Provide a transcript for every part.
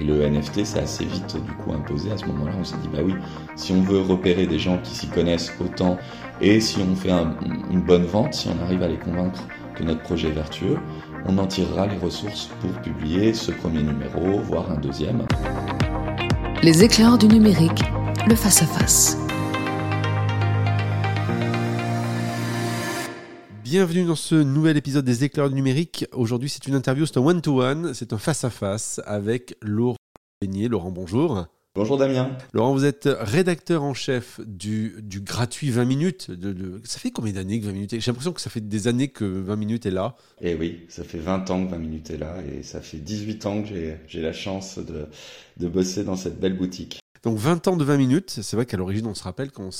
Et le NFT s'est assez vite du coup imposé à ce moment-là. On s'est dit bah oui, si on veut repérer des gens qui s'y connaissent autant et si on fait une bonne vente, si on arrive à les convaincre que notre projet est vertueux, on en tirera les ressources pour publier ce premier numéro, voire un deuxième. Les éclairs du numérique, le face-à-face. Bienvenue dans ce nouvel épisode des éclairs du numérique. Aujourd'hui, c'est une interview, c'est un one-to-one, c'est un face-à-face avec Laurent Peigné. Laurent, bonjour. Bonjour Damien. Laurent, vous êtes rédacteur en chef du, du gratuit 20 minutes. De, ça fait combien d'années que 20 minutes est J'ai l'impression que ça fait des années que 20 minutes est là. Eh oui, ça fait 20 ans que 20 minutes est là et ça fait 18 ans que j'ai la chance de, de bosser dans cette belle boutique. Donc 20 ans de 20 minutes, c'est vrai qu'à l'origine on se rappelle qu'on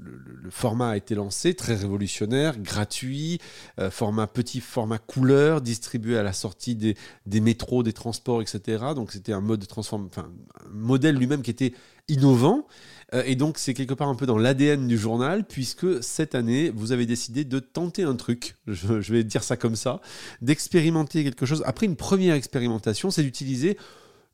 le, format a été lancé, très révolutionnaire, gratuit, euh, format petit format couleur, distribué à la sortie des, métros, des transports, etc. Donc c'était un mode de enfin, un modèle lui-même qui était innovant. Euh, et donc c'est quelque part un peu dans l'ADN du journal, puisque cette année, vous avez décidé de tenter un truc, je, je vais dire ça comme ça, d'expérimenter quelque chose. Après une première expérimentation, c'est d'utiliser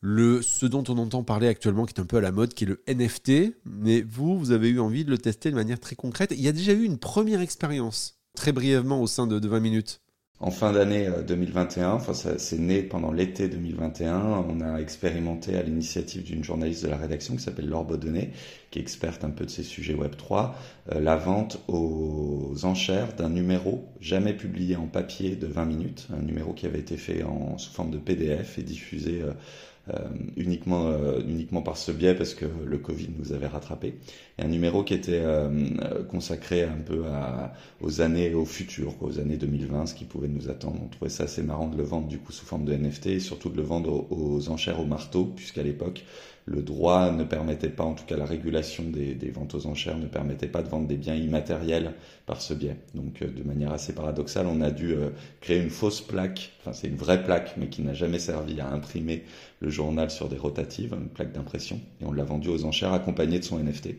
ce dont on entend parler actuellement, qui est un peu à la mode, qui est le NFT. Mais vous, vous avez eu envie de le tester de manière très concrète. Il y a déjà eu une première expérience, très brièvement, au sein de, 20 minutes. En fin d'année 2021, euh, enfin c'est né pendant l'été 2021, on a expérimenté à l'initiative d'une journaliste de la rédaction qui s'appelle Laure Baudonnet, qui est experte un peu de ces sujets Web 3, euh, la vente aux enchères d'un numéro jamais publié en papier de 20 minutes, un numéro qui avait été fait sous forme de PDF et diffusé euh, uniquement, euh, uniquement par ce biais parce que le Covid nous avait rattrapé. Un numéro qui était euh, consacré un peu aux années, au futur, aux années 2020, ce qui pouvait nous attendre. On trouvait ça assez marrant de le vendre du coup sous forme de NFT et surtout de le vendre aux enchères au marteau, puisqu'à l'époque, le droit ne permettait pas, en tout cas la régulation des, ventes aux enchères ne permettait pas de vendre des biens immatériels par ce biais. Donc euh, de manière assez paradoxale, on a dû euh, créer une fausse plaque, enfin c'est une vraie plaque, mais qui n'a jamais servi à imprimer le journal sur des rotatives, une plaque d'impression, et on l'a vendue aux enchères accompagnée de son NFT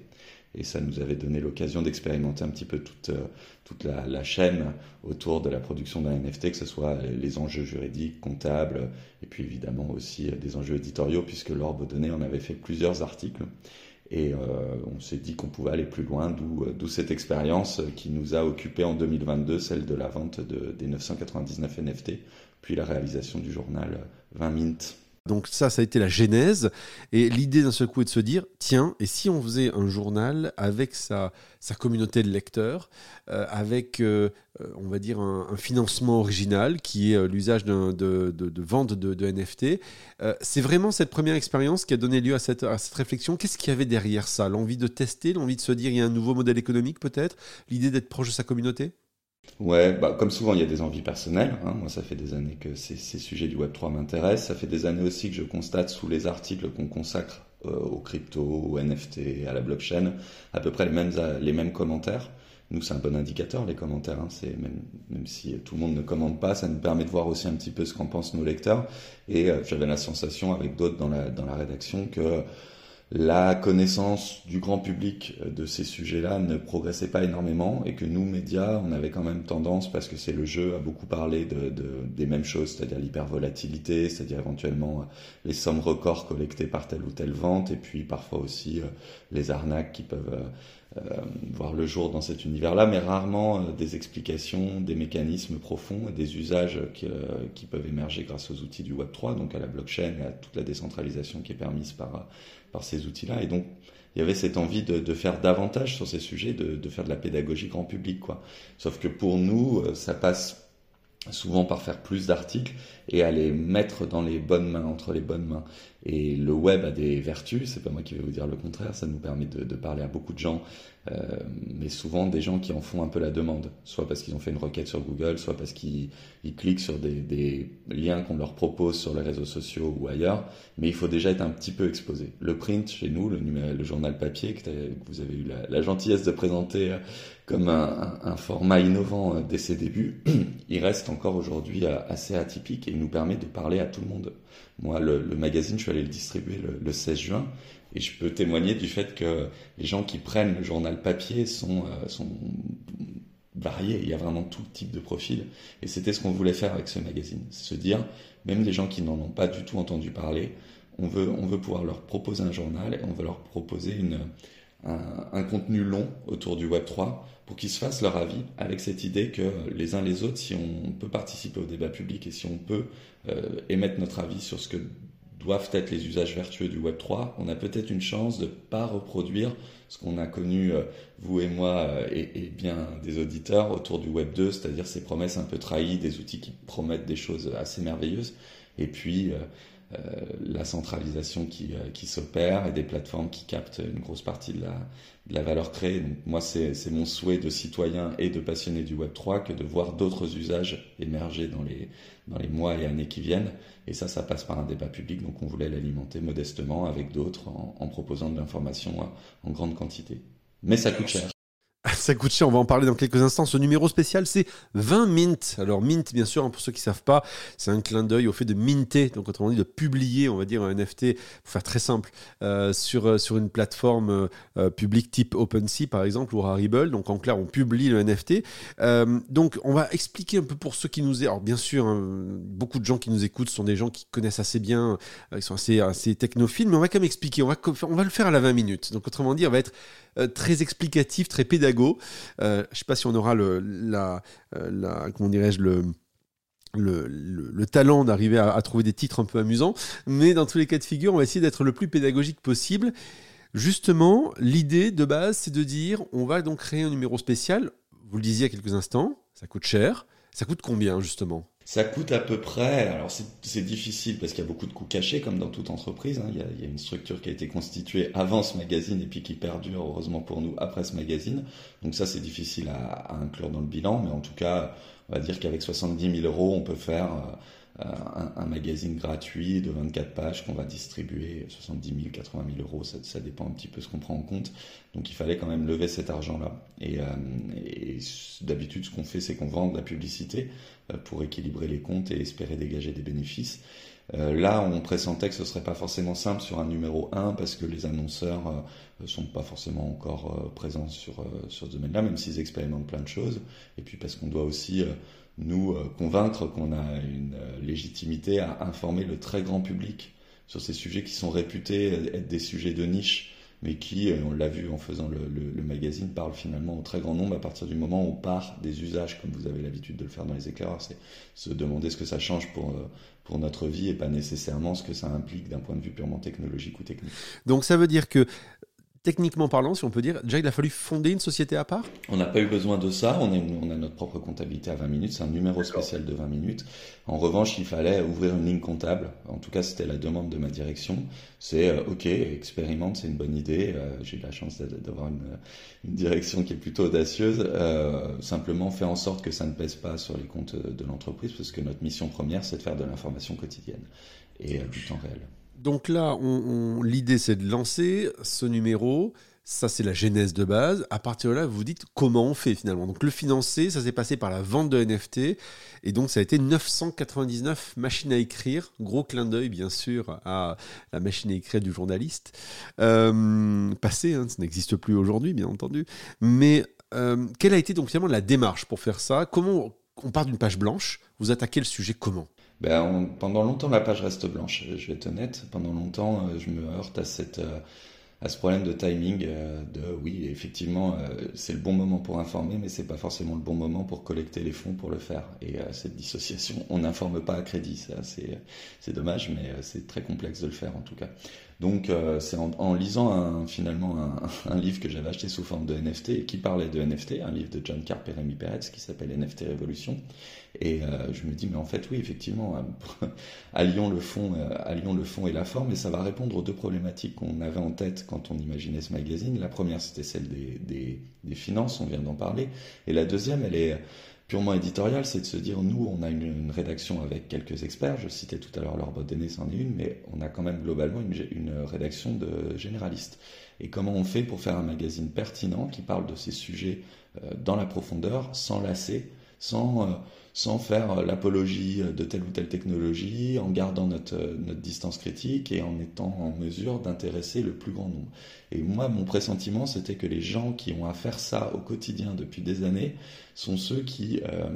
et ça nous avait donné l'occasion d'expérimenter un petit peu toute, euh, toute la, la, chaîne autour de la production d'un NFT, que ce soit les enjeux juridiques, comptables, et puis évidemment aussi des enjeux éditoriaux, puisque l'Orbe Données en avait fait plusieurs articles. Et euh, on s'est dit qu'on pouvait aller plus loin, d'où cette expérience qui nous a occupé en 2022, celle de la vente de, des 999 NFT, puis la réalisation du journal 20 Mint. Donc ça, ça a été la genèse. Et l'idée d'un seul coup est de se dire, tiens, et si on faisait un journal avec sa, sa communauté de lecteurs, euh, avec, euh, euh, on va dire, un, financement original qui est l'usage de, de, de, vente de, NFT. c'est vraiment cette première expérience qui a donné lieu à cette, à cette réflexion. Qu'est-ce qu'il y avait derrière ça? L'envie de tester, l'envie de se dire, il y a un nouveau modèle économique peut-être, l'idée d'être proche de sa communauté? Ouais, bah, comme souvent, il y a des envies personnelles. Hein. Moi, ça fait des années que ces, ces sujets du Web3 m'intéressent. Ça fait des années aussi que je constate sous les articles qu'on consacre euh, aux crypto, aux NFT, à la blockchain, à peu près les mêmes, les mêmes commentaires. Nous, c'est un bon indicateur, les commentaires. Hein. C'est même, même si tout le monde ne commente pas, ça nous permet de voir aussi un petit peu ce qu'en pensent nos lecteurs. Et euh, j'avais la sensation, avec d'autres dans la, dans la rédaction, que la connaissance du grand public euh, de ces sujets-là ne progressait pas énormément et que nous, médias, on avait quand même tendance, parce que c'est le jeu, à beaucoup parler de, de des mêmes choses, c'est-à-dire l'hypervolatilité, c'est-à-dire éventuellement euh, les sommes records collectées par telle ou telle vente, et puis parfois aussi euh, les arnaques qui peuvent voir le jour dans cet univers-là, mais rarement des explications, des mécanismes profonds des usages qui, qui peuvent émerger grâce aux outils du Web3, donc à la blockchain et à toute la décentralisation qui est permise par par ces outils-là. Et donc, il y avait cette envie de, de, faire davantage sur ces sujets, de, de, faire de la pédagogie grand public, quoi. Sauf que pour nous, euh, ça passe souvent par faire plus d'articles et à les mettre dans les bonnes mains, entre les bonnes mains. Et le web a des vertus, c'est pas moi qui vais vous dire le contraire, ça nous permet de, de parler à beaucoup de gens, euh, mais souvent des gens qui en font un peu la demande, soit parce qu'ils ont fait une requête sur Google, soit parce qu'ils cliquent sur des, des liens qu'on leur propose sur les réseaux sociaux ou ailleurs, mais il faut déjà être un petit peu exposé. Le print chez nous, le, le journal papier que, vous avez eu la, la, gentillesse de présenter euh, comme un, un, format innovant euh, dès ses débuts, il reste encore aujourd'hui assez atypique nous permet de parler à tout le monde. Moi, le, magazine, je suis allé le distribuer le, le, 16 juin et je peux témoigner du fait que les gens qui prennent le journal papier sont, euh, sont variés. Il y a vraiment tout type de profil. Et c'était ce qu'on voulait faire avec ce magazine. Se dire, même les gens qui n'en ont pas du tout entendu parler, on veut, on veut pouvoir leur proposer un journal et on veut leur proposer une, un, contenu long autour du Web 3 pour qu'ils se fassent leur avis avec cette idée que les uns les autres, si on peut participer au débat public et si on peut euh, émettre notre avis sur ce que doivent être les usages vertueux du Web 3, on a peut-être une chance de ne pas reproduire ce qu'on a connu, euh, vous et moi, euh, et, et, bien des auditeurs autour du Web 2, c'est-à-dire ces promesses un peu trahies, des outils qui promettent des choses assez merveilleuses, et puis euh, la centralisation qui, euh, qui s'opère et des plateformes qui captent une grosse partie de la, de la valeur créée. Donc moi, c'est mon souhait de citoyen et de passionné du Web 3 que de voir d'autres usages émerger dans les, dans les mois et années qui viennent. Et ça, ça passe par un débat public. Donc on voulait l'alimenter modestement avec d'autres en, en proposant de l'information en grande quantité. Mais ça coûte cher. Ça coûte cher, on va en parler dans quelques instants. Ce numéro spécial, c'est 20 mint. Alors, mint, bien sûr, hein, pour ceux qui ne savent pas, c'est un clin d'œil au fait de minter, donc autrement dit de publier, on va dire, un NFT, pour faire très simple, euh, sur, euh, sur une plateforme euh, publique type OpenSea, par exemple, ou Rarible. Donc, en clair, on publie le NFT. donc, on va expliquer un peu pour ceux qui nous... Alors, bien sûr, hein, beaucoup de gens qui nous écoutent sont des gens qui connaissent assez bien, qui sont assez, assez technophiles, mais on va quand même expliquer. On va, on va le faire à la 20 minutes. Donc, autrement dit, on va être très explicatif, très pédagogique euh, je ne sais pas si on aura euh, le, talent d'arriver à, à, trouver des titres un peu amusants, mais dans tous les cas de figure, on va essayer d'être le plus pédagogique possible. Justement, l'idée de base, c'est de dire, on va donc créer un numéro spécial. Vous le disiez il y a quelques instants, ça coûte cher. Ça coûte combien justement? Ça coûte à peu près, alors c'est difficile parce qu'il y a beaucoup de coûts cachés comme dans toute entreprise, hein. il, y a, il, y a, une structure qui a été constituée avant ce magazine et puis qui perdure heureusement pour nous après ce magazine, donc ça c'est difficile à, à, inclure dans le bilan, mais en tout cas on va dire qu'avec 70 000 euros on peut faire euh, un, un, magazine gratuit de 24 pages qu'on va distribuer 70 000, 80 000 euros, ça, ça dépend un petit peu ce qu'on prend en compte. Donc il fallait quand même lever cet argent-là. Et, euh, d'habitude, ce qu'on fait, c'est qu'on vend de la publicité euh, pour équilibrer les comptes et espérer dégager des bénéfices. Euh, là, on pressentait que ce serait pas forcément simple sur un numéro 1 parce que les annonceurs euh, sont pas forcément encore euh, présents sur, sur ce domaine-là, même s'ils expérimentent plein de choses. Et puis parce qu'on doit aussi nous convaincre qu'on a une légitimité à informer le très grand public sur ces sujets qui sont réputés être des sujets de niche mais qui, on l'a vu en faisant le, le, le, magazine, parle finalement au très grand nombre à partir du moment où on part des usages, comme vous avez l'habitude de le faire dans les éclaireurs, c'est se demander ce que ça change pour, pour notre vie et pas nécessairement ce que ça implique d'un point de vue purement technologique ou technique. Donc ça veut dire que techniquement parlant, si on peut dire, déjà il a fallu fonder une société à part? On n'a pas eu besoin de ça, on a, une, on a, notre propre comptabilité à 20 minutes, c'est un numéro spécial de 20 minutes. En revanche, il fallait ouvrir une ligne comptable, en tout cas c'était la demande de ma direction. C'est euh, ok, expérimente, c'est une bonne idée, euh, j'ai eu la chance d'avoir une, une, direction qui est plutôt audacieuse. Euh, simplement faire en sorte que ça ne pèse pas sur les comptes de l'entreprise, parce que notre mission première c'est de faire de l'information quotidienne et euh, du temps réel. Donc là, l'idée, c'est de lancer ce numéro. Ça, c'est la genèse de base. À partir de là, vous dites comment on fait finalement. Donc le financer, ça s'est passé par la vente de NFT. Et donc ça a été 999 machines à écrire. Gros clin d'œil, bien sûr, à la machine à écrire du journaliste. Euh, passé, hein, ça n'existe plus aujourd'hui, bien entendu. Mais euh, quelle a été donc finalement la démarche pour faire ça? Comment on part d'une page blanche Vous attaquez le sujet comment? Ben, on, pendant longtemps, la page reste blanche. Je vais être honnête. Pendant longtemps, euh, je me heurte à cette, euh, à ce problème de timing. Euh, de oui, effectivement, c'est le bon moment pour informer, mais c'est pas forcément le bon moment pour collecter les fonds pour le faire. Et cette dissociation, on n'informe pas à crédit. Ça, c'est, c'est dommage, mais c'est très complexe de le faire en tout cas. Donc c'est en, en, lisant un, finalement un, un, livre que j'avais acheté sous forme de NFT et qui parlait de NFT, un livre de John Carp et Rémi Peretz qui s'appelle NFT Révolution. Et euh, je me dis, mais en fait, oui, effectivement, allions le fond, euh, allions le fond et la forme, et ça va répondre aux deux problématiques qu'on avait en tête quand on imaginait ce magazine. La première, c'était celle des, des, des, finances, on vient d'en parler, et la deuxième, elle est purement éditoriale, c'est de se dire, nous, on a une, rédaction avec quelques experts, je citais tout à l'heure leur Dennis c'en est une, mais on a quand même globalement une, une rédaction de généralistes. Et comment on fait pour faire un magazine pertinent qui parle de ces sujets euh, dans la profondeur, sans lasser, sans... Euh, sans faire euh, l'apologie de telle ou telle technologie, en gardant notre, euh, notre distance critique et en étant en mesure d'intéresser le plus grand nombre. Et moi, mon pressentiment, c'était que les gens qui ont à faire ça au quotidien depuis des années sont ceux qui euh,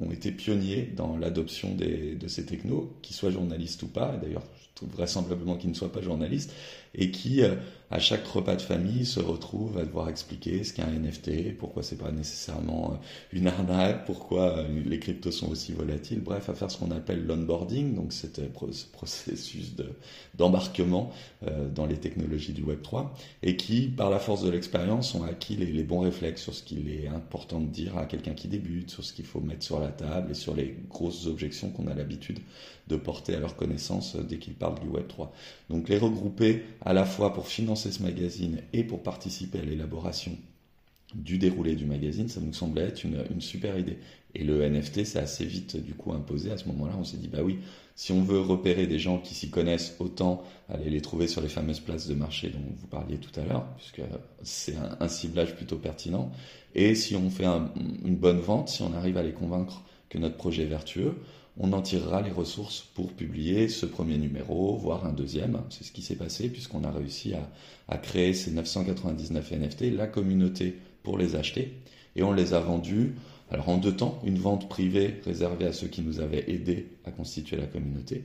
ont été pionniers dans l'adoption de ces technos, qu'ils soient journalistes ou pas. Et d'ailleurs, vraisemblablement qui ne soit pas journaliste, et qui, euh, à chaque repas de famille, se retrouve à devoir expliquer ce qu'est un NFT, pourquoi c'est pas nécessairement euh, une arnaque, pourquoi euh, les cryptos sont aussi volatiles, bref, à faire ce qu'on appelle l'onboarding, donc ce processus d'embarquement dans les technologies du Web3, et qui, par la force de l'expérience, ont acquis les, bons réflexes sur ce qu'il est important de dire à quelqu'un qui débute, sur ce qu'il faut mettre sur la table et sur les grosses objections qu'on a l'habitude de porter à leur connaissance dès qu'ils parlent du Web3. Donc les regrouper à la fois pour financer ce magazine et pour participer à l'élaboration du déroulé du magazine, ça nous semblait être une, super idée. Et le NFT s'est assez vite du coup imposé. À ce moment-là, on s'est dit, bah oui, si on veut repérer des gens qui s'y connaissent, autant aller les trouver sur les fameuses places de marché dont vous parliez tout à l'heure, puisque c'est un, ciblage plutôt pertinent. Et si on fait une bonne vente, si on arrive à les convaincre que notre projet est vertueux, on en tirera les ressources pour publier ce premier numéro, voire un deuxième. C'est ce qui s'est passé puisqu'on a réussi à, créer ces 999 NFT, la communauté pour les acheter, et on les a vendus. Alors en deux temps, une vente privée réservée à ceux qui nous avaient aidés à constituer la communauté,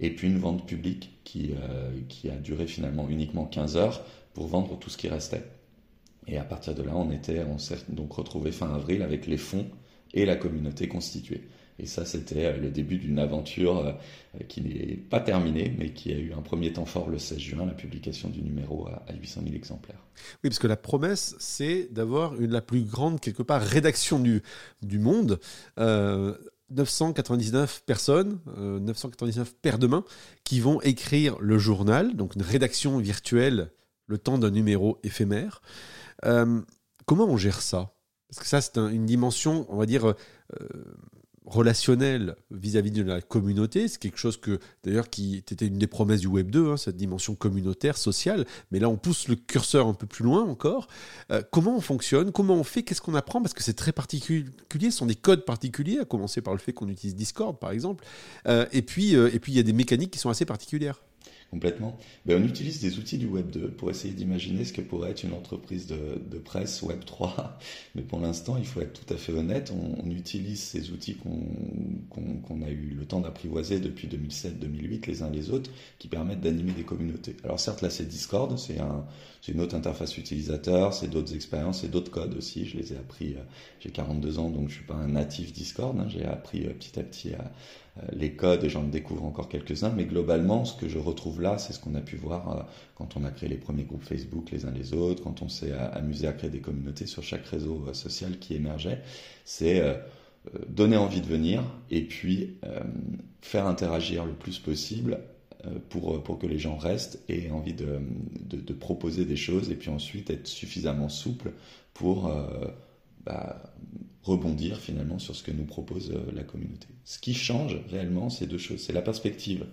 et puis une vente publique qui, euh, a duré finalement uniquement 15 heures pour vendre tout ce qui restait. Et à partir de là, on on s'est donc retrouvé fin avril avec les fonds et la communauté constituée. Et ça, c'était euh, le début d'une aventure euh, qui n'est pas terminée, mais qui a eu un premier temps fort le 16 juin, la publication du numéro à 800 000 exemplaires. Oui, parce que la promesse, c'est d'avoir la plus grande, quelque part, rédaction du, du monde. 999 euh, personnes, 999 paires de mains, qui vont écrire le journal, donc une rédaction virtuelle, le temps d'un numéro éphémère. comment on gère ça? Parce que ça, c'est une dimension, on va dire, relationnel vis-à-vis de la communauté. C'est quelque chose que, d'ailleurs, qui était une des promesses du Web 2, hein, cette dimension communautaire, sociale. Mais là, on pousse le curseur un peu plus loin encore. Euh, comment on fonctionne? Comment on fait? Qu'est-ce qu'on apprend? Parce que c'est très particulier. Ce sont des codes particuliers, à commencer par le fait qu'on utilise Discord, par exemple. Euh, et puis, euh, et puis, il y a des mécaniques qui sont assez particulières. Complètement. Ben, on utilise des outils du Web 2 pour essayer d'imaginer ce que pourrait être une entreprise de, presse Web 3. Mais pour l'instant, il faut être tout à fait honnête, on, utilise ces outils qu'on a eu le temps d'apprivoiser depuis 2007-2008 les uns les autres, qui permettent d'animer des communautés. Alors certes, là c'est Discord, c'est un, une autre interface utilisateur, c'est d'autres expériences, c'est d'autres codes aussi. Je les ai appris, euh, j'ai 42 ans, donc je suis pas un natif Discord, hein. j'ai appris euh, petit à petit euh, les codes et j'en découvre encore quelques-uns, mais globalement, ce que je retrouve là, c'est ce qu'on a pu voir euh, quand on a créé les premiers groupes Facebook les uns les autres, quand on s'est euh, amusé à créer des communautés sur chaque réseau social qui émergeait. C'est donner envie de venir et puis faire interagir le plus possible pour, pour que les gens restent et aient envie de, de, proposer des choses et puis ensuite être suffisamment souple pour bah, rebondir finalement sur ce que nous propose euh, la communauté. Ce qui change réellement, c'est deux choses. C'est la perspective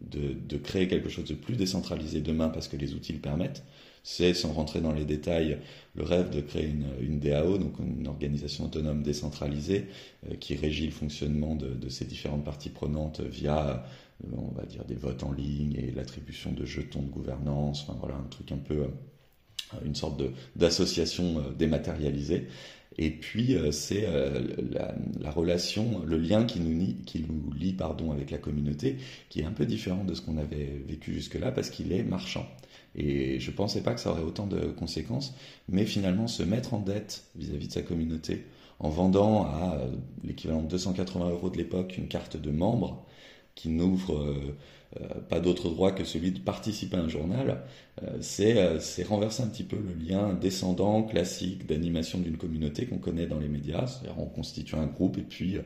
de, créer quelque chose de plus décentralisé demain parce que les outils le permettent. C'est, sans rentrer dans les détails, le rêve de créer une, DAO, donc une organisation autonome décentralisée euh, qui régit le fonctionnement de, ces différentes parties prenantes via, euh, on va dire, des votes en ligne et l'attribution de jetons de gouvernance. Enfin voilà, un truc un peu, une sorte d'association dématérialisée. Et puis, euh, c'est euh, la, relation, le lien qui nous, lie, qui nous lie pardon, avec la communauté, qui est un peu différent de ce qu'on avait vécu jusque-là, parce qu'il est marchand. Et je ne pensais pas que ça aurait autant de conséquences, mais finalement, se mettre en dette vis-à-vis de sa communauté, en vendant à euh, l'équivalent de 280 euros de l'époque une carte de membre, qui n'ouvre euh, pas d'autre droit que celui de participer à un journal, euh, euh, c'est renverser un petit peu le lien descendant classique d'animation d'une communauté qu'on connaît dans les médias, c'est-à-dire on constitue un groupe et puis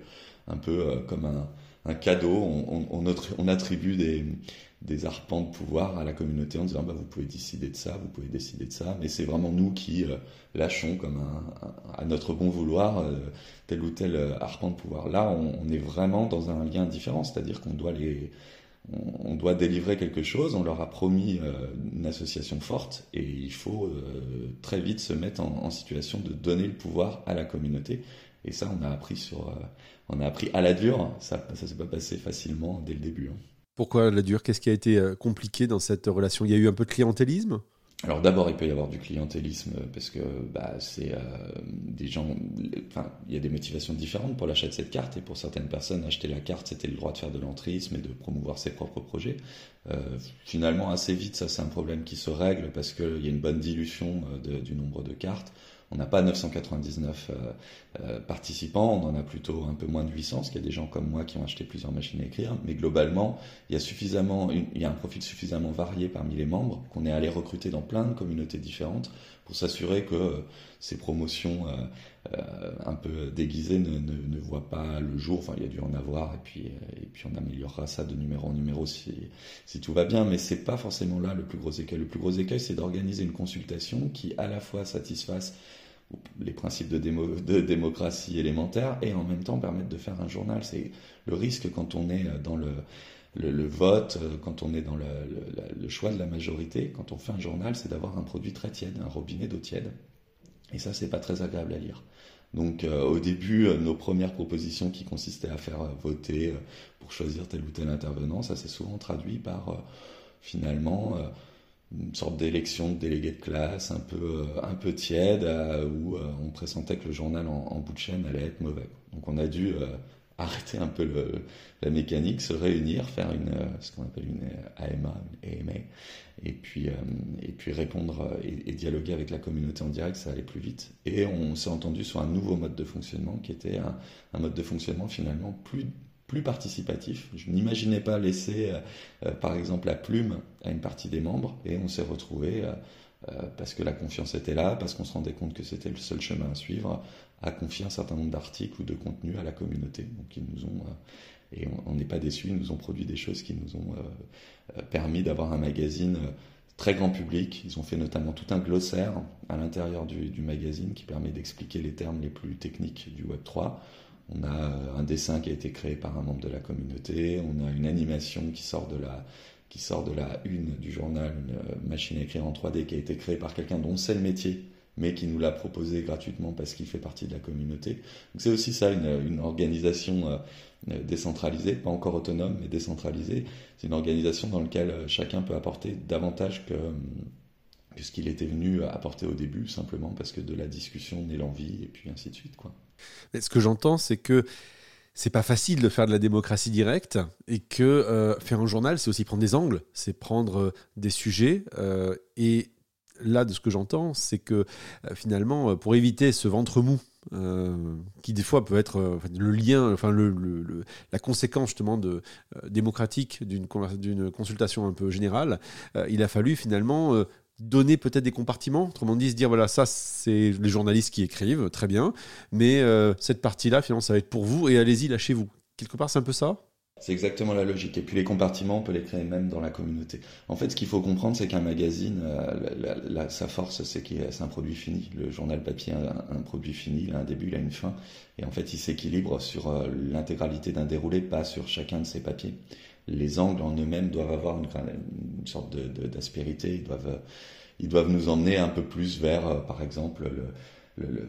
un peu comme un, cadeau, on, attribue des, des arpents de pouvoir à la communauté en disant bah, vous pouvez décider de ça, vous pouvez décider de ça, mais c'est vraiment nous qui lâchons comme à notre bon vouloir tel ou tel arpent de pouvoir. Là, on, est vraiment dans un lien différent, c'est-à-dire qu'on doit les, on doit délivrer quelque chose, on leur a promis euh, une association forte et il faut euh, très vite se mettre en, situation de donner le pouvoir à la communauté. Et ça, on a appris sur, euh, on a appris à la dure. Ça, ça s'est pas passé facilement dès le début. Hein. Pourquoi la dure? Qu'est-ce qui a été compliqué dans cette relation? Il y a eu un peu de clientélisme? Alors d'abord, il peut y avoir du clientélisme parce que bah, c'est des gens. Enfin, il y a des motivations différentes pour l'achat de cette carte et pour certaines personnes, acheter la carte, c'était le droit de faire de l'entrisme et de promouvoir ses propres projets. finalement, assez vite, ça c'est un problème qui se règle parce qu'il y a une bonne dilution du nombre de cartes. On n'a pas 999 euh, euh, participants, on en a plutôt un peu moins de 800, parce qu'il y a des gens comme moi qui ont acheté plusieurs machines à écrire. Mais globalement, il y a suffisamment, il y a un profil suffisamment varié parmi les membres qu'on est allé recruter dans plein de communautés différentes pour s'assurer que euh, ces promotions un peu déguisées ne, ne, voient pas le jour. Enfin, il y a dû en avoir, et puis, et puis on améliorera ça de numéro en numéro si, si tout va bien. Mais c'est pas forcément là le plus gros écueil. Le plus gros écueil, c'est d'organiser une consultation qui à la fois satisfasse les principes de, démocratie élémentaire et en même temps permettre de faire un journal. C'est le risque quand on est dans le, vote, quand on est dans le, choix de la majorité, quand on fait un journal, c'est d'avoir un produit très tiède, un robinet d'eau tiède. Et ça, c'est pas très agréable à lire. Donc euh, au début, euh, nos premières propositions qui consistaient à faire euh, voter pour choisir tel ou tel intervenant, ça s'est souvent traduit par finalement une sorte d'élection de délégué de classe un peu, euh, un peu tiède, euh, où euh, on pressentait que le journal en, bout de chaîne allait être mauvais. Donc on a dû arrêter un peu la mécanique, se réunir, faire une, ce qu'on appelle une AMA, une AMA, et puis, et puis répondre et, dialoguer avec la communauté en direct, ça allait plus vite. Et on s'est entendu sur un nouveau mode de fonctionnement qui était un mode de fonctionnement finalement plus plus participatif. Je n'imaginais pas laisser, euh, euh, par exemple, la plume à une partie des membres, et on s'est retrouvé, euh, parce que la confiance était là, parce qu'on se rendait compte que c'était le seul chemin à suivre, à confier un certain nombre d'articles ou de contenus à la communauté. Donc ils nous ont, et on n'est pas déçus, ils nous ont produit des choses qui nous ont permis d'avoir un magazine très grand public. Ils ont fait notamment tout un glossaire à l'intérieur du, du, magazine qui permet d'expliquer les termes les plus techniques du Web 3. On a un dessin qui a été créé par un membre de la communauté, on a une animation qui sort de la, une du journal, une euh, machine à écrire en 3D qui a été créée par quelqu'un dont c'est le métier, mais qui nous l'a proposé gratuitement parce qu'il fait partie de la communauté. C'est aussi ça, une, organisation euh, décentralisée, pas encore autonome, mais décentralisée. C'est une organisation dans laquelle euh, chacun peut apporter davantage que, que ce qu'il était venu apporter au début, simplement parce que de la discussion naît l'envie, et puis ainsi de suite. quoi. Ce que j'entends, c'est que c'est pas facile de faire de la démocratie directe et que euh, faire un journal, c'est aussi prendre des angles, c'est prendre euh, des sujets. Euh, et là, de ce que j'entends, c'est que finalement, pour éviter ce ventre mou, qui des fois peut être le lien, enfin le, la conséquence justement de, démocratique d'une consultation un peu générale, il a fallu finalement donner peut-être des compartiments, autrement dit se dire voilà ça c'est les journalistes qui écrivent, très bien, mais euh, cette partie-là finalement ça va être pour vous et allez-y lâchez-vous. Quelque part c'est un peu ça? C'est exactement la logique. Et puis les compartiments, on peut les créer même dans la communauté. En fait, ce qu'il faut comprendre, c'est qu'un magazine, euh, sa force, c'est qu'il c'est un produit fini. Le journal papier a un, produit fini, il a un début, il a une fin. Et en fait, il s'équilibre sur euh, l'intégralité d'un déroulé, pas sur chacun de ses papiers les angles en eux-mêmes doivent avoir une, sorte d'aspérité, ils doivent, ils doivent nous emmener un peu plus vers, euh, par exemple, le,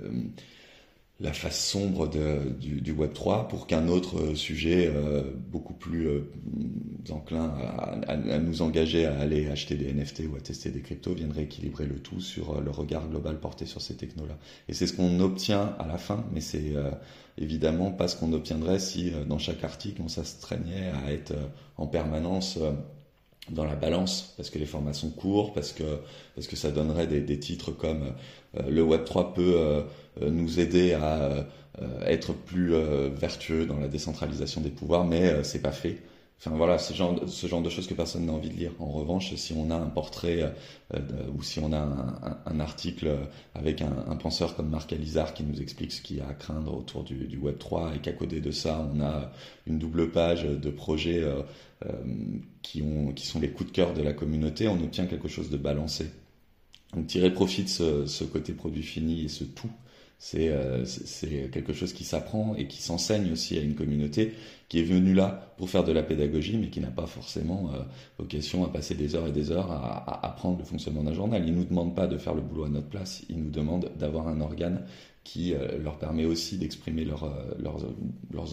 la face sombre de, du, Web 3 pour qu'un autre sujet euh, beaucoup plus euh, enclin à, nous engager à aller acheter des NFT ou à tester des cryptos vienne rééquilibrer le tout sur le regard global porté sur ces technos-là. Et c'est ce qu'on obtient à la fin, mais c'est évidemment pas ce qu'on obtiendrait si euh, dans chaque article on s'astreignait à être euh, en permanence euh, dans la balance parce que les formats sont courts, parce que, parce que ça donnerait des, titres comme le Web3 peut nous aider à être plus vertueux dans la décentralisation des pouvoirs, mais c'est pas fait. Enfin voilà, ce genre, ce genre de choses que personne n'a envie de lire. En revanche, si on a un portrait euh, ou si on a un, un, article avec un, un, penseur comme Marc Alizard qui nous explique ce qu'il y a à craindre autour du, du Web 3 et qu'à côté de ça, on a une double page de projets euh, euh, qui, ont, qui sont les coups de cœur de la communauté, on obtient quelque chose de balancé. Donc tirer profit de ce, ce côté produit fini et ce tout euh, c'est quelque chose qui s'apprend et qui s'enseigne aussi à une communauté qui est venue là pour faire de la pédagogie, mais qui n'a pas forcément euh, vocation à passer des heures et des heures à, apprendre le fonctionnement d'un journal. Ils ne nous demandent pas de faire le boulot à notre place, ils nous demandent d'avoir un organe qui euh, leur permet aussi d'exprimer leurs,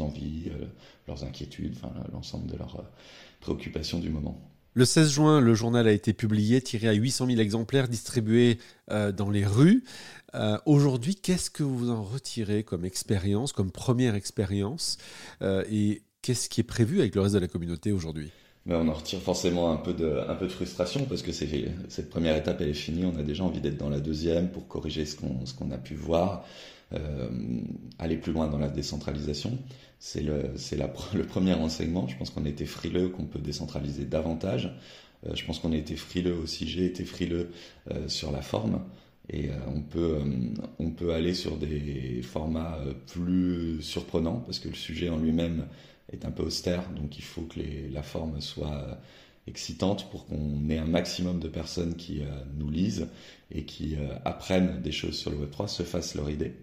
envies, leurs inquiétudes, l'ensemble de leurs préoccupations du moment. Le 16 juin, le journal a été publié, tiré à 800 000 exemplaires, distribué euh, dans les rues. Euh, aujourd'hui, qu'est-ce que vous en retirez comme expérience, comme première expérience euh, Et qu'est-ce qui est prévu avec le reste de la communauté aujourd'hui? Ben, on en retire forcément un peu de, frustration parce que cette première étape elle est finie. On a déjà envie d'être dans la deuxième pour corriger ce qu'on a pu voir, aller plus loin dans la décentralisation. C'est le, premier enseignement. Je pense qu'on été frileux, qu'on peut décentraliser davantage. Euh, je pense qu'on a été frileux aussi. J'ai été frileux euh, sur la forme. Et euh, on peut aller sur des formats plus surprenants parce que le sujet en lui-même est un peu austère. Donc il faut que la forme soit excitante pour qu'on ait un maximum de personnes qui nous lisent et qui apprennent des choses sur le Web3, se fassent leur idée.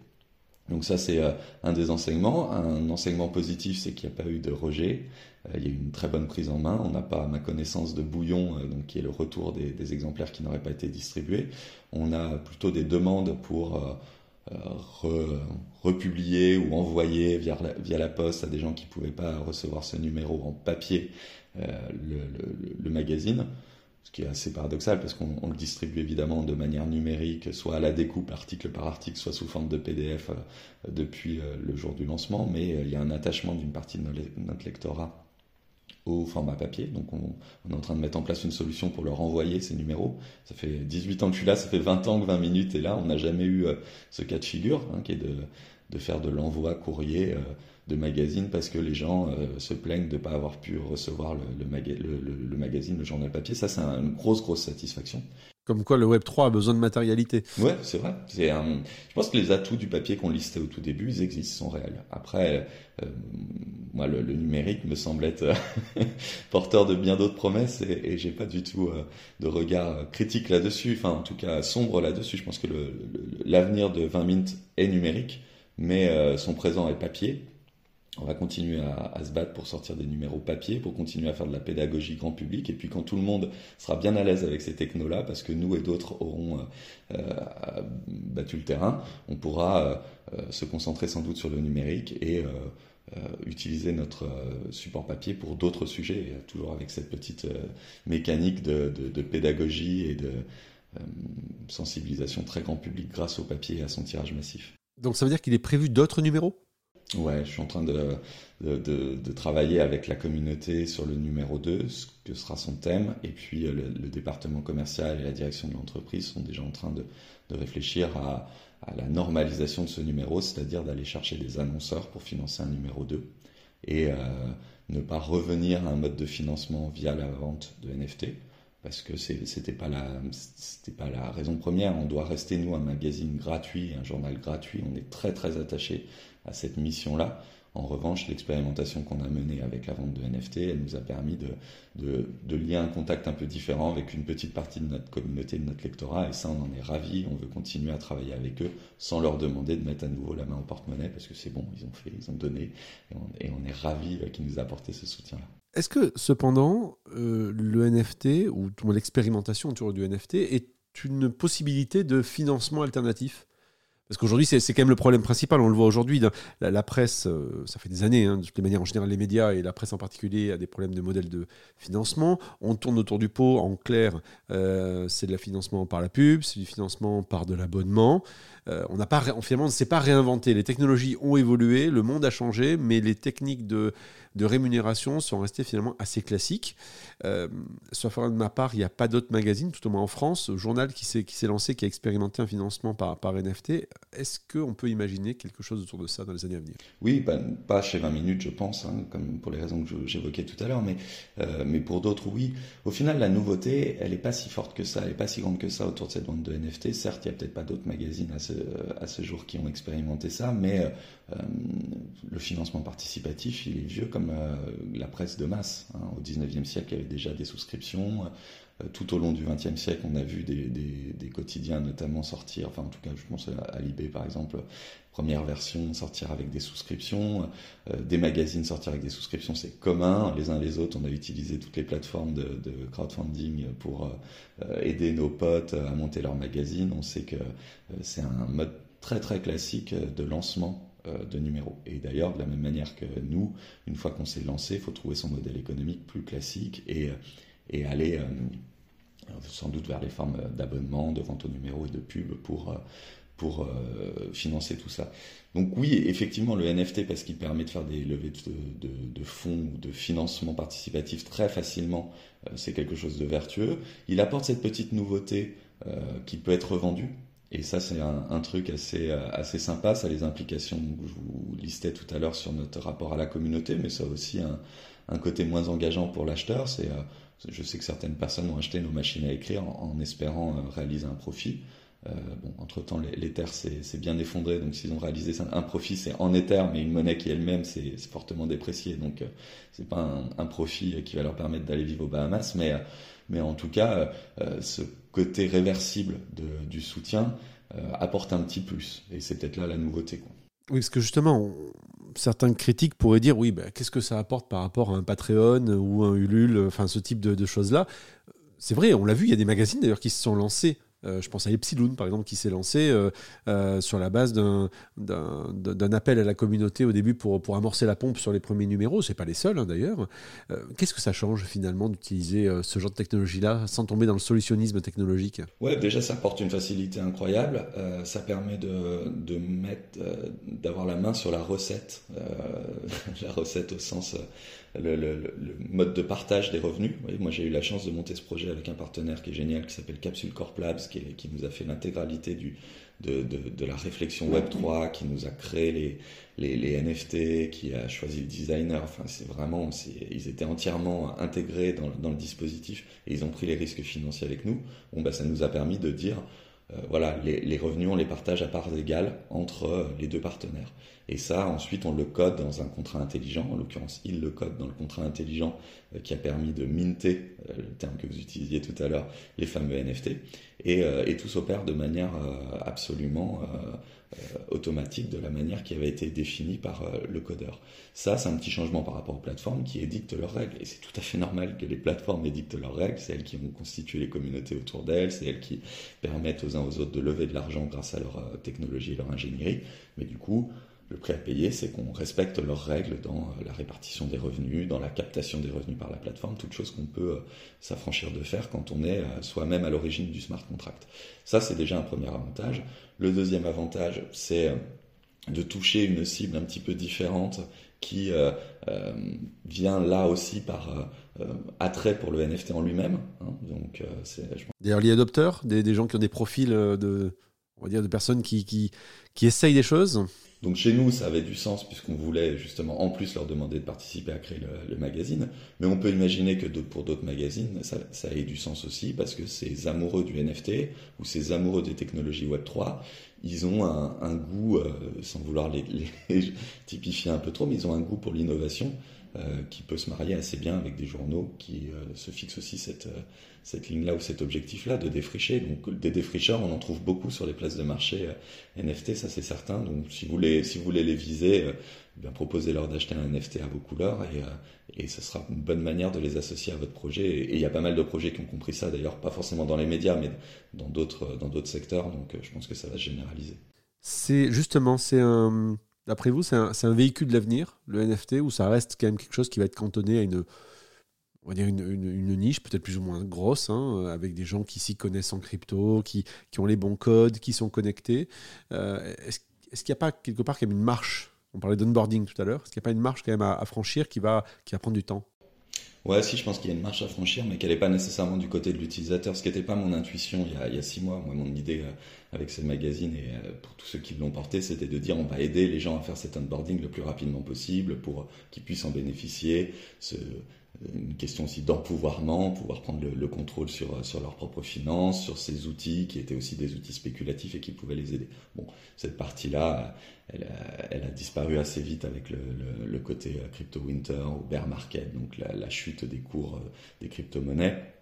Donc ça, c'est euh, un des enseignements. Un enseignement positif, c'est qu'il n'y a pas eu de rejet. Euh, il y a eu une très bonne prise en main. On n'a pas, à ma connaissance, de bouillon, euh, donc qui est le retour des, exemplaires qui n'auraient pas été distribués. On a plutôt des demandes pour republier ou envoyer via la, via la, poste à des gens qui ne pouvaient pas recevoir ce numéro en papier le magazine ce qui est assez paradoxal parce qu'on le distribue évidemment de manière numérique, soit à la découpe article par article, soit sous forme de PDF euh, depuis euh, le jour du lancement, mais euh, il y a un attachement d'une partie de notre lectorat au format papier. Donc on, est en train de mettre en place une solution pour leur envoyer ces numéros. Ça fait 18 ans que je suis là, ça fait 20 ans que 20 minutes est là. On n'a jamais eu ce cas de figure, hein, qui est de, de, faire de l'envoi courrier de magazine parce que les gens euh, se plaignent de ne pas avoir pu recevoir le, le, magazine, le journal papier. Ça, c'est une grosse, grosse satisfaction. Comme quoi le Web 3 a besoin de matérialité. Ouais, c'est vrai. C'est Je pense que les atouts du papier qu'on listait au tout début, ils existent, sont réels. Après, euh, moi, le, numérique me semble être porteur de bien d'autres promesses et, et j'ai pas du tout euh, de regard critique là-dessus. Enfin, en tout cas, sombre là-dessus. Je pense que l'avenir de 20 minutes est numérique, mais son présent est papier on va continuer à, se battre pour sortir des numéros papier, pour continuer à faire de la pédagogie grand public. Et puis quand tout le monde sera bien à l'aise avec ces technos-là, parce que nous et d'autres auront euh, euh, battu le terrain, on pourra euh, se concentrer sans doute sur le numérique et utiliser notre support papier pour d'autres sujets, toujours avec cette petite mécanique de, pédagogie et de sensibilisation très grand public grâce au papier et à son tirage massif. Donc ça veut dire qu'il est prévu d'autres numéros? Ouais, je suis en train de, de, travailler avec la communauté sur le numéro 2, ce que sera son thème, et puis euh, le, département commercial et la direction de l'entreprise sont déjà en train de, réfléchir à, à, la normalisation de ce numéro, c'est-à-dire d'aller chercher des annonceurs pour financer un numéro 2, et euh, ne pas revenir à un mode de financement via la vente de NFT, parce que c'était pas la c'était pas la raison première. On doit rester nous un magazine gratuit, un journal gratuit. On est très très attaché à cette mission-là. En revanche, l'expérimentation qu'on a menée avec la vente de NFT, elle nous a permis de, de, lier un contact un peu différent avec une petite partie de notre communauté, de notre lectorat, et ça, on en est ravis. On veut continuer à travailler avec eux sans leur demander de mettre à nouveau la main au porte-monnaie, parce que c'est bon, ils ont fait, ils ont donné, et on, est ravis qu'ils nous aient ce soutien-là. Est-ce que, cependant, euh, le NFT, ou l'expérimentation autour du NFT, est une possibilité de financement alternatif? Parce qu'aujourd'hui, c'est quand même le problème principal. On le voit aujourd'hui. La, presse, euh, ça fait des années, hein, de toutes les manières, en général, les médias et la presse en particulier a des problèmes de modèle de financement. On tourne autour du pot. En clair, euh, c'est de la financement par la pub, c'est du financement par de l'abonnement. On n'a pas, finalement, on ne s'est pas réinventé. Les technologies ont évolué, le monde a changé, mais les techniques de de rémunération sont restés finalement assez classiques. Euh, sauf de ma part, il n'y a pas d'autres magazines, tout au moins en France, journal qui s'est, qui s'est lancé, qui a expérimenté un financement par, par NFT. Est-ce qu'on peut imaginer quelque chose autour de ça dans les années à venir? Oui, pas chez 20 minutes, je pense, hein, comme pour les raisons que j'évoquais tout à l'heure, mais, euh, mais pour d'autres, oui. Au final, la nouveauté, elle n'est pas si forte que ça, elle n'est pas si grande que ça autour de cette vente de NFT. Certes, il n'y a peut-être pas d'autres magazines à ce, à ce jour qui ont expérimenté ça, mais euh, le financement participatif, il est vieux euh, la presse de masse. Hein. Au 19e siècle, il y avait déjà des souscriptions. Euh, tout au long du 20e siècle, on a vu des, quotidiens notamment sortir, enfin en tout cas je pense à Libé par exemple, première version sortir avec des souscriptions, des magazines sortir avec des souscriptions, c'est commun, les uns les autres, on a utilisé toutes les plateformes de, crowdfunding pour aider nos potes à monter leur magazine, on sait que c'est un mode très très classique de lancement euh, de numéros. Et d'ailleurs, de la même manière que nous, une fois qu'on s'est lancé, il faut trouver son modèle économique plus classique et, et aller sans doute vers les formes d'abonnement, de vente au numéro et de pub pour, pour financer tout ça. Donc oui, effectivement, le NFT, parce qu'il permet de faire des levées de, fonds ou de financement participatif très facilement, c'est quelque chose de vertueux. Il apporte cette petite nouveauté qui peut être revendue. Et ça, c'est un, truc assez, assez sympa. Ça a les implications que je vous listais tout à l'heure sur notre rapport à la communauté, mais ça a aussi un, côté moins engageant pour l'acheteur. C'est, euh, je sais que certaines personnes ont acheté nos machines à écrire en, espérant euh, réaliser un profit. Euh, bon, entre-temps, l'Ether s'est bien effondré, donc s'ils ont réalisé un profit, c'est en Ether, mais une monnaie qui elle-même c'est fortement dépréciée, donc c'est pas un, profit qui va leur permettre d'aller vivre aux Bahamas, mais mais en tout cas, ce côté réversible du soutien euh, apporte un petit plus. Et c'est peut-être là la nouveauté. Quoi. Oui, parce que justement, certains critiques pourraient dire oui, bah, qu'est-ce que ça apporte par rapport à un Patreon ou un Ulule, enfin ce type de choses-là? C'est vrai, on l'a vu, il y a des magazines d'ailleurs qui se sont lancés euh, je pense à Epsilon, par exemple, qui s'est lancé euh, euh, sur la base d'un appel à la communauté au début pour, amorcer la pompe sur les premiers numéros. C'est pas les seuls, hein, d'ailleurs. Qu'est-ce que ça change, finalement, d'utiliser ce genre de technologie-là sans tomber dans le solutionnisme technologique? Ouais, déjà, ça apporte une facilité incroyable. ça permet de mettre, d'avoir la main sur la recette. la recette au sens le, mode de partage des revenus. moi, j'ai eu la chance de monter ce projet avec un partenaire qui est génial, qui s'appelle Capsule Corp Labs, qui, nous a fait l'intégralité du, de, de, la réflexion Web3, qui nous a créé les, les, les, NFT, qui a choisi le designer. Enfin, c'est vraiment, ils étaient entièrement intégrés dans, dans, le dispositif et ils ont pris les risques financiers avec nous. Bon, bah, ça nous a permis de dire, euh, voilà, les, les, revenus, on les partage à parts égales entre euh, les deux partenaires. Et ça, ensuite, on le code dans un contrat intelligent. En l'occurrence, il le code dans le contrat intelligent euh, qui a permis de minter, euh, le terme que vous utilisiez tout à l'heure, les fameux NFT. Et, euh, et tout s'opère de manière absolument automatique, de la manière qui avait été définie par le codeur. Ça, c'est un petit changement par rapport aux plateformes qui édictent leurs règles. Et c'est tout à fait normal que les plateformes édictent leurs règles. C'est elles qui ont constitué les communautés autour d'elles. C'est elles qui permettent aux uns aux autres de lever de l'argent grâce à leur technologie et leur ingénierie. Mais du coup, le prix à payer, c'est qu'on respecte leurs règles dans euh, la répartition des revenus, dans la captation des revenus par la plateforme, toute chose qu'on peut euh, s'affranchir de faire quand on est euh, soi-même à l'origine du smart contract. Ça, c'est déjà un premier avantage. Le deuxième avantage, c'est de toucher une cible un petit peu différente qui vient là aussi par attrait pour le NFT en lui-même. Hein. Donc, Des early adopters, des, des, gens qui ont des profils de, on va dire, de personnes qui, qui, qui essayent des choses? Donc chez nous, ça avait du sens puisqu'on voulait justement en plus leur demander de participer à créer le, magazine. Mais on peut imaginer que pour d'autres magazines, ça, ça, ait du sens aussi parce que ces amoureux du NFT ou ces amoureux des technologies Web 3, ils ont un, goût, euh, sans vouloir les, les, typifier un peu trop, mais ils ont un goût pour l'innovation qui peut se marier assez bien avec des journaux qui euh, se fixent aussi cette cette ligne-là ou cet objectif-là de défricher. Donc des défricheurs, on en trouve beaucoup sur les places de marché euh, NFT, ça c'est certain. Donc si vous voulez, si vous voulez les viser, euh, eh bien proposez-leur d'acheter un NFT à vos couleurs et, euh, et ce sera une bonne manière de les associer à votre projet. Et il y a pas mal de projets qui ont compris ça, d'ailleurs pas forcément dans les médias, mais dans d'autres dans d'autres secteurs. Donc je pense que ça va se généraliser. C'est justement, c'est un, d'après vous, c'est un, véhicule de l'avenir, le NFT, ou ça reste quand même quelque chose qui va être cantonné à une niche peut-être plus ou moins grosse, hein, avec des gens qui s'y connaissent en crypto, qui, qui, ont les bons codes, qui sont connectés. Euh, est-ce qu'il n'y a pas quelque part quand même une marche? On parlait d'onboarding tout à l'heure. Est-ce qu'il n'y a pas une marche quand même à, franchir qui va, qui va prendre du temps? Ouais, si, je pense qu'il y a une marche à franchir, mais qu'elle n'est pas nécessairement du côté de l'utilisateur, ce qui n'était pas mon intuition il y, a, six mois. Moi, mon idée euh, avec ce magazine et euh, pour tous ceux qui l'ont porté, c'était de dire on va aider les gens à faire cet onboarding le plus rapidement possible pour qu'ils puissent en bénéficier, une question aussi d'empouvoirment, pouvoir prendre le, contrôle sur, sur leurs propres finances, sur ces outils qui étaient aussi des outils spéculatifs et qui pouvaient les aider. Bon, cette partie-là, elle, elle, a disparu assez vite avec le, le, côté crypto winter ou bear market, donc la, la chute des cours euh, des crypto-monnaies.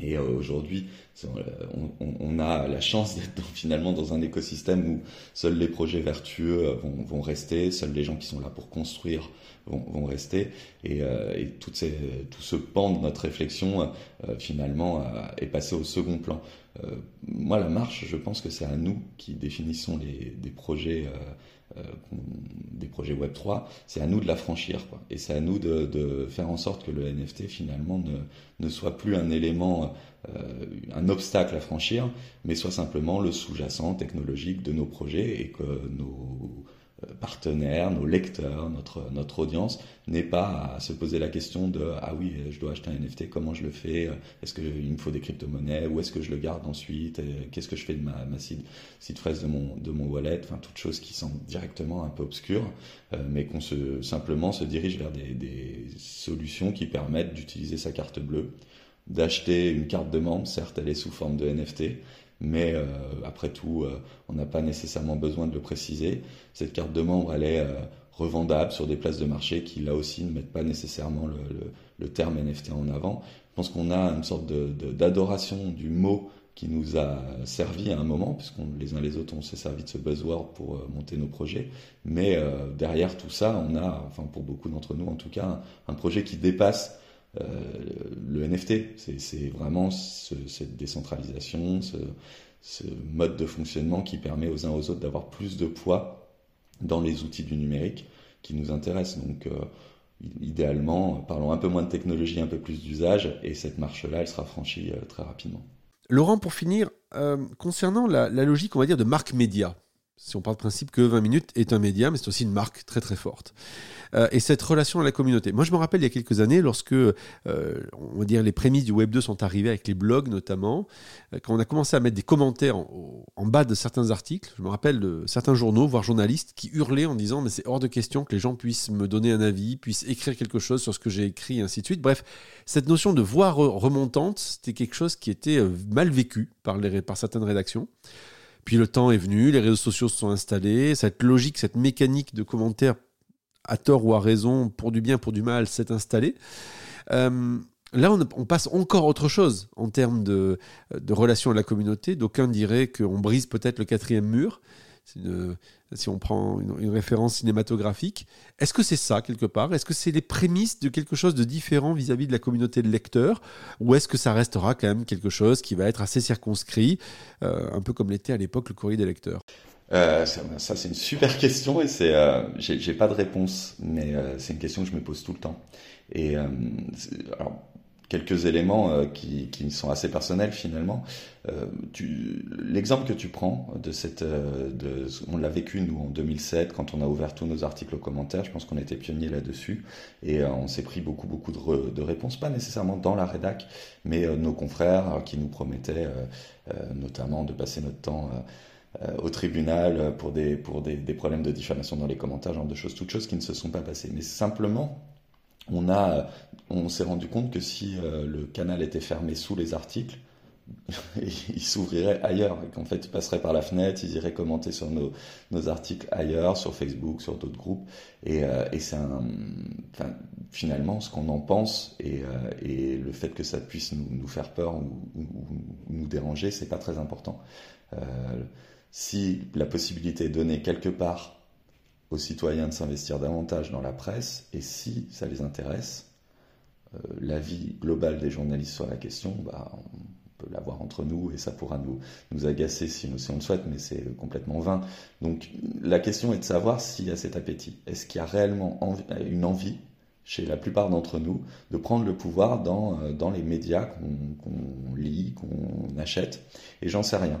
Et euh, aujourd'hui, on, on, a la chance d'être finalement dans un écosystème où seuls les projets vertueux euh, vont, rester, seuls les gens qui sont là pour construire vont, rester, et, euh, tout ce pan de notre réflexion finalement est passé au second plan. moi, la marche, je pense que c'est à nous qui définissons les, projets des projets Web 3, c'est à nous de la franchir, quoi. Et c'est à nous de, faire en sorte que le NFT finalement ne, ne soit plus un élément, un obstacle à franchir, mais soit simplement le sous-jacent technologique de nos projets et que nos partenaires, nos lecteurs, notre, notre audience n'est pas à se poser la question de ah oui, je dois acheter un NFT, comment je le fais Est-ce qu'il me faut des crypto-monnaies Où est-ce que je le garde ensuite Qu'est-ce que je fais de ma, ma site, phrase de mon, de mon wallet Enfin, toutes choses qui sont directement un peu obscures, euh, mais qu'on se, simplement se dirige vers des, des solutions qui permettent d'utiliser sa carte bleue, d'acheter une carte de membre, certes elle est sous forme de NFT, mais euh, après tout, euh, on n'a pas nécessairement besoin de le préciser. Cette carte de membre, elle est euh, revendable sur des places de marché qui, là aussi, ne mettent pas nécessairement le, le, le terme NFT en avant. Je pense qu'on a une sorte d'adoration de, du mot qui nous a servi à un moment, puisqu'on les uns les autres, on s'est servi de ce buzzword pour monter nos projets. Mais euh, derrière tout ça, on a, enfin pour beaucoup d'entre nous en tout cas, un, projet qui dépasse euh, le NFT. C'est vraiment ce, cette décentralisation, ce, mode de fonctionnement qui permet aux uns aux autres d'avoir plus de poids dans les outils du numérique qui nous intéressent. Donc, euh, idéalement, parlons un peu moins de technologie, un peu plus d'usage, et cette marche-là, elle sera franchie euh, très rapidement. Laurent, pour finir, euh, concernant la, la, logique, on va dire, de marque média, si on part du principe que 20 minutes est un média, mais c'est aussi une marque très très forte. Euh, et cette relation à la communauté. Moi, je me rappelle il y a quelques années, lorsque, euh, on va dire, les prémices du Web 2 sont arrivées avec les blogs notamment, euh, quand on a commencé à mettre des commentaires en, bas de certains articles, je me rappelle de certains journaux, voire journalistes, qui hurlaient en disant, mais c'est hors de question que les gens puissent me donner un avis, puissent écrire quelque chose sur ce que j'ai écrit, et ainsi de suite. Bref, cette notion de voix remontante, c'était quelque chose qui était mal vécu par certaines rédactions. Puis le temps est venu, les réseaux sociaux se sont installés, cette logique, cette mécanique de commentaires à tort ou à raison, pour du bien, pour du mal, s'est installée. Euh, là, on, passe encore autre chose en termes de, de relation à la communauté. D'aucuns diraient qu'on brise peut-être le quatrième mur. Une, si on prend une, référence cinématographique. Est-ce que c'est ça quelque part? Est-ce que c'est les prémices de quelque chose de différent vis-à-vis -vis de la communauté de lecteurs? Ou est-ce que ça restera quand même quelque chose qui va être assez circonscrit, euh, un peu comme l'était à l'époque le courrier des lecteurs? Euh, ça, c'est une super question et c'est, euh, j'ai pas de réponse, mais euh, c'est une question que je me pose tout le temps. Et alors, quelques éléments euh, qui, qui, sont assez personnels finalement. Euh, L'exemple que tu prends de cette, euh, on l'a vécu nous en 2007 quand on a ouvert tous nos articles aux commentaires. Je pense qu'on était pionniers là-dessus et on s'est pris beaucoup beaucoup de, de, réponses, pas nécessairement dans la rédac, mais nos confrères qui nous promettaient notamment de passer notre temps au tribunal pour des pour des, des, problèmes de diffamation dans les commentaires, genre de choses, toutes choses qui ne se sont pas passées. Mais simplement on a, on s'est rendu compte que si euh, le canal était fermé sous les articles, ils s'ouvriraient ailleurs et qu'en fait ils passeraient par la fenêtre, ils iraient commenter sur nos, articles ailleurs, sur Facebook, sur d'autres groupes. Et, euh, c'est finalement ce qu'on en pense et, euh, et, le fait que ça puisse nous, faire peur ou, ou, ou nous déranger, c'est pas très important. Si la possibilité est donnée quelque part aux citoyens de s'investir davantage dans la presse et si ça les intéresse, euh, l'avis global des journalistes sur la question, bah, on peut l'avoir entre nous et ça pourra nous, nous agacer si, on le souhaite, mais c'est complètement vain. Donc la question est de savoir s'il y a cet appétit. Est-ce qu'il y a réellement une envie chez la plupart d'entre nous de prendre le pouvoir dans, euh, dans les médias qu'on qu lit, qu'on achète? Et j'en sais rien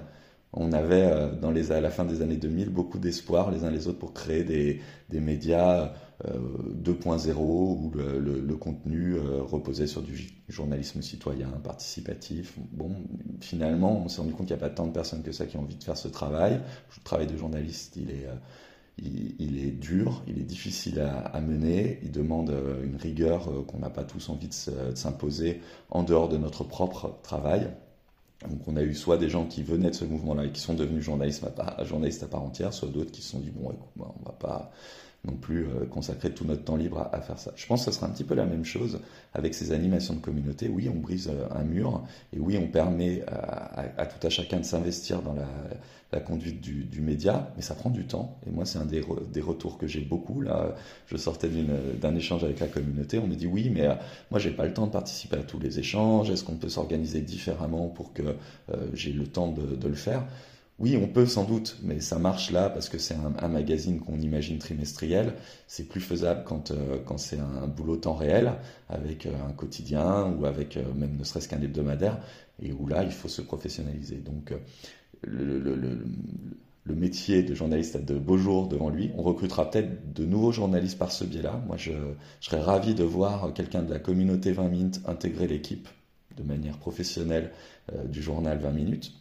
on avait euh, à la fin des années 2000 beaucoup d'espoir les uns les autres pour créer des, médias euh, 2.0 où le, contenu euh, reposait sur du journalisme citoyen, participatif. Bon, finalement, on s'est rendu compte qu'il n'y a pas tant de personnes que ça qui ont envie de faire ce travail. Le travail de journaliste, il est, euh, dur, il est difficile à, mener, il demande euh, une rigueur euh, qu'on n'a pas tous envie de s'imposer en dehors de notre propre travail. Donc on a eu soit des gens qui venaient de ce mouvement-là et qui sont devenus journalistes à part, entière, soit d'autres qui se sont dit bon écoute, on va pas non plus euh, consacrer tout notre temps libre à, faire ça. Je pense que ce sera un petit peu la même chose avec ces animations de communauté. Oui, on brise euh, un mur et oui, on permet à, tout à chacun de s'investir dans la, conduite du, média, mais ça prend du temps. Et moi, c'est un des, des, retours que j'ai beaucoup. Là, je sortais d'un échange avec la communauté. On me dit oui, mais euh, moi, j'ai pas le temps de participer à tous les échanges. Est-ce qu'on peut s'organiser différemment pour que j'ai le temps de le faire? Oui, on peut sans doute, mais ça marche là parce que c'est un, magazine qu'on imagine trimestriel. C'est plus faisable quand, euh, c'est un boulot temps réel, avec euh, un quotidien ou avec euh, même ne serait-ce qu'un hebdomadaire, et où là, il faut se professionnaliser. Donc, le, métier de journaliste a de beaux jours devant lui. On recrutera peut-être de nouveaux journalistes par ce biais-là. Moi, je, je serais ravi de voir quelqu'un de la communauté 20 minutes intégrer l'équipe de manière professionnelle du journal 20 minutes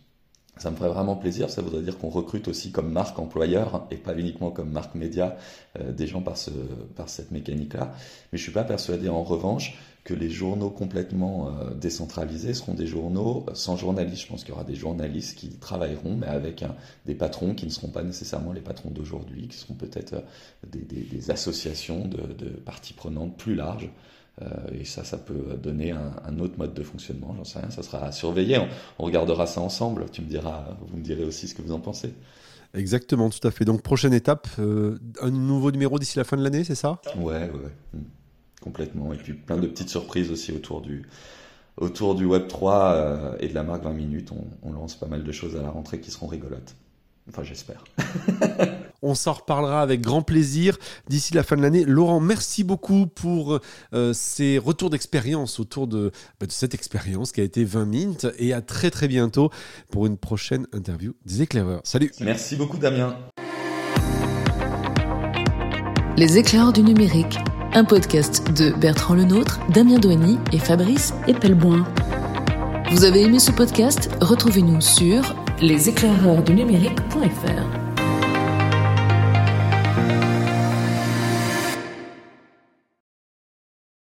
ça me ferait vraiment plaisir. Ça voudrait dire qu'on recrute aussi comme marque employeur et pas uniquement comme marque média euh, des gens par, ce, par cette mécanique-là. Mais je suis pas persuadé en revanche que les journaux complètement euh, décentralisés seront des journaux sans journalistes. Je pense qu'il y aura des journalistes qui travailleront, mais avec des patrons qui ne seront pas nécessairement les patrons d'aujourd'hui, qui seront peut-être euh, des, des, des, associations de, de parties prenantes plus larges. Euh, et ça, ça peut donner un, autre mode de fonctionnement, j'en sais rien, ça sera à surveiller. On, regardera ça ensemble, tu me diras, vous me direz aussi ce que vous en pensez. Exactement, tout à fait. Donc prochaine étape, euh, un nouveau numéro d'ici la fin de l'année, c'est ça? Ouais, ouais, hmm. complètement. Et puis plein de petites surprises aussi autour du, autour du Web 3 euh, et de la marque 20 minutes. On, on, lance pas mal de choses à la rentrée qui seront rigolotes. Enfin, j'espère. On s'en reparlera avec grand plaisir d'ici la fin de l'année. Laurent, merci beaucoup pour euh, ces retours d'expérience autour de, bah, de, cette expérience qui a été 20 minutes et à très très bientôt pour une prochaine interview des éclaireurs. Salut. Merci beaucoup Damien. Les éclaireurs du numérique, un podcast de Bertrand Lenôtre, Damien Douany et Fabrice Epelboin. Vous avez aimé ce podcast? Retrouvez-nous sur leséclaireurdunumérique.fr.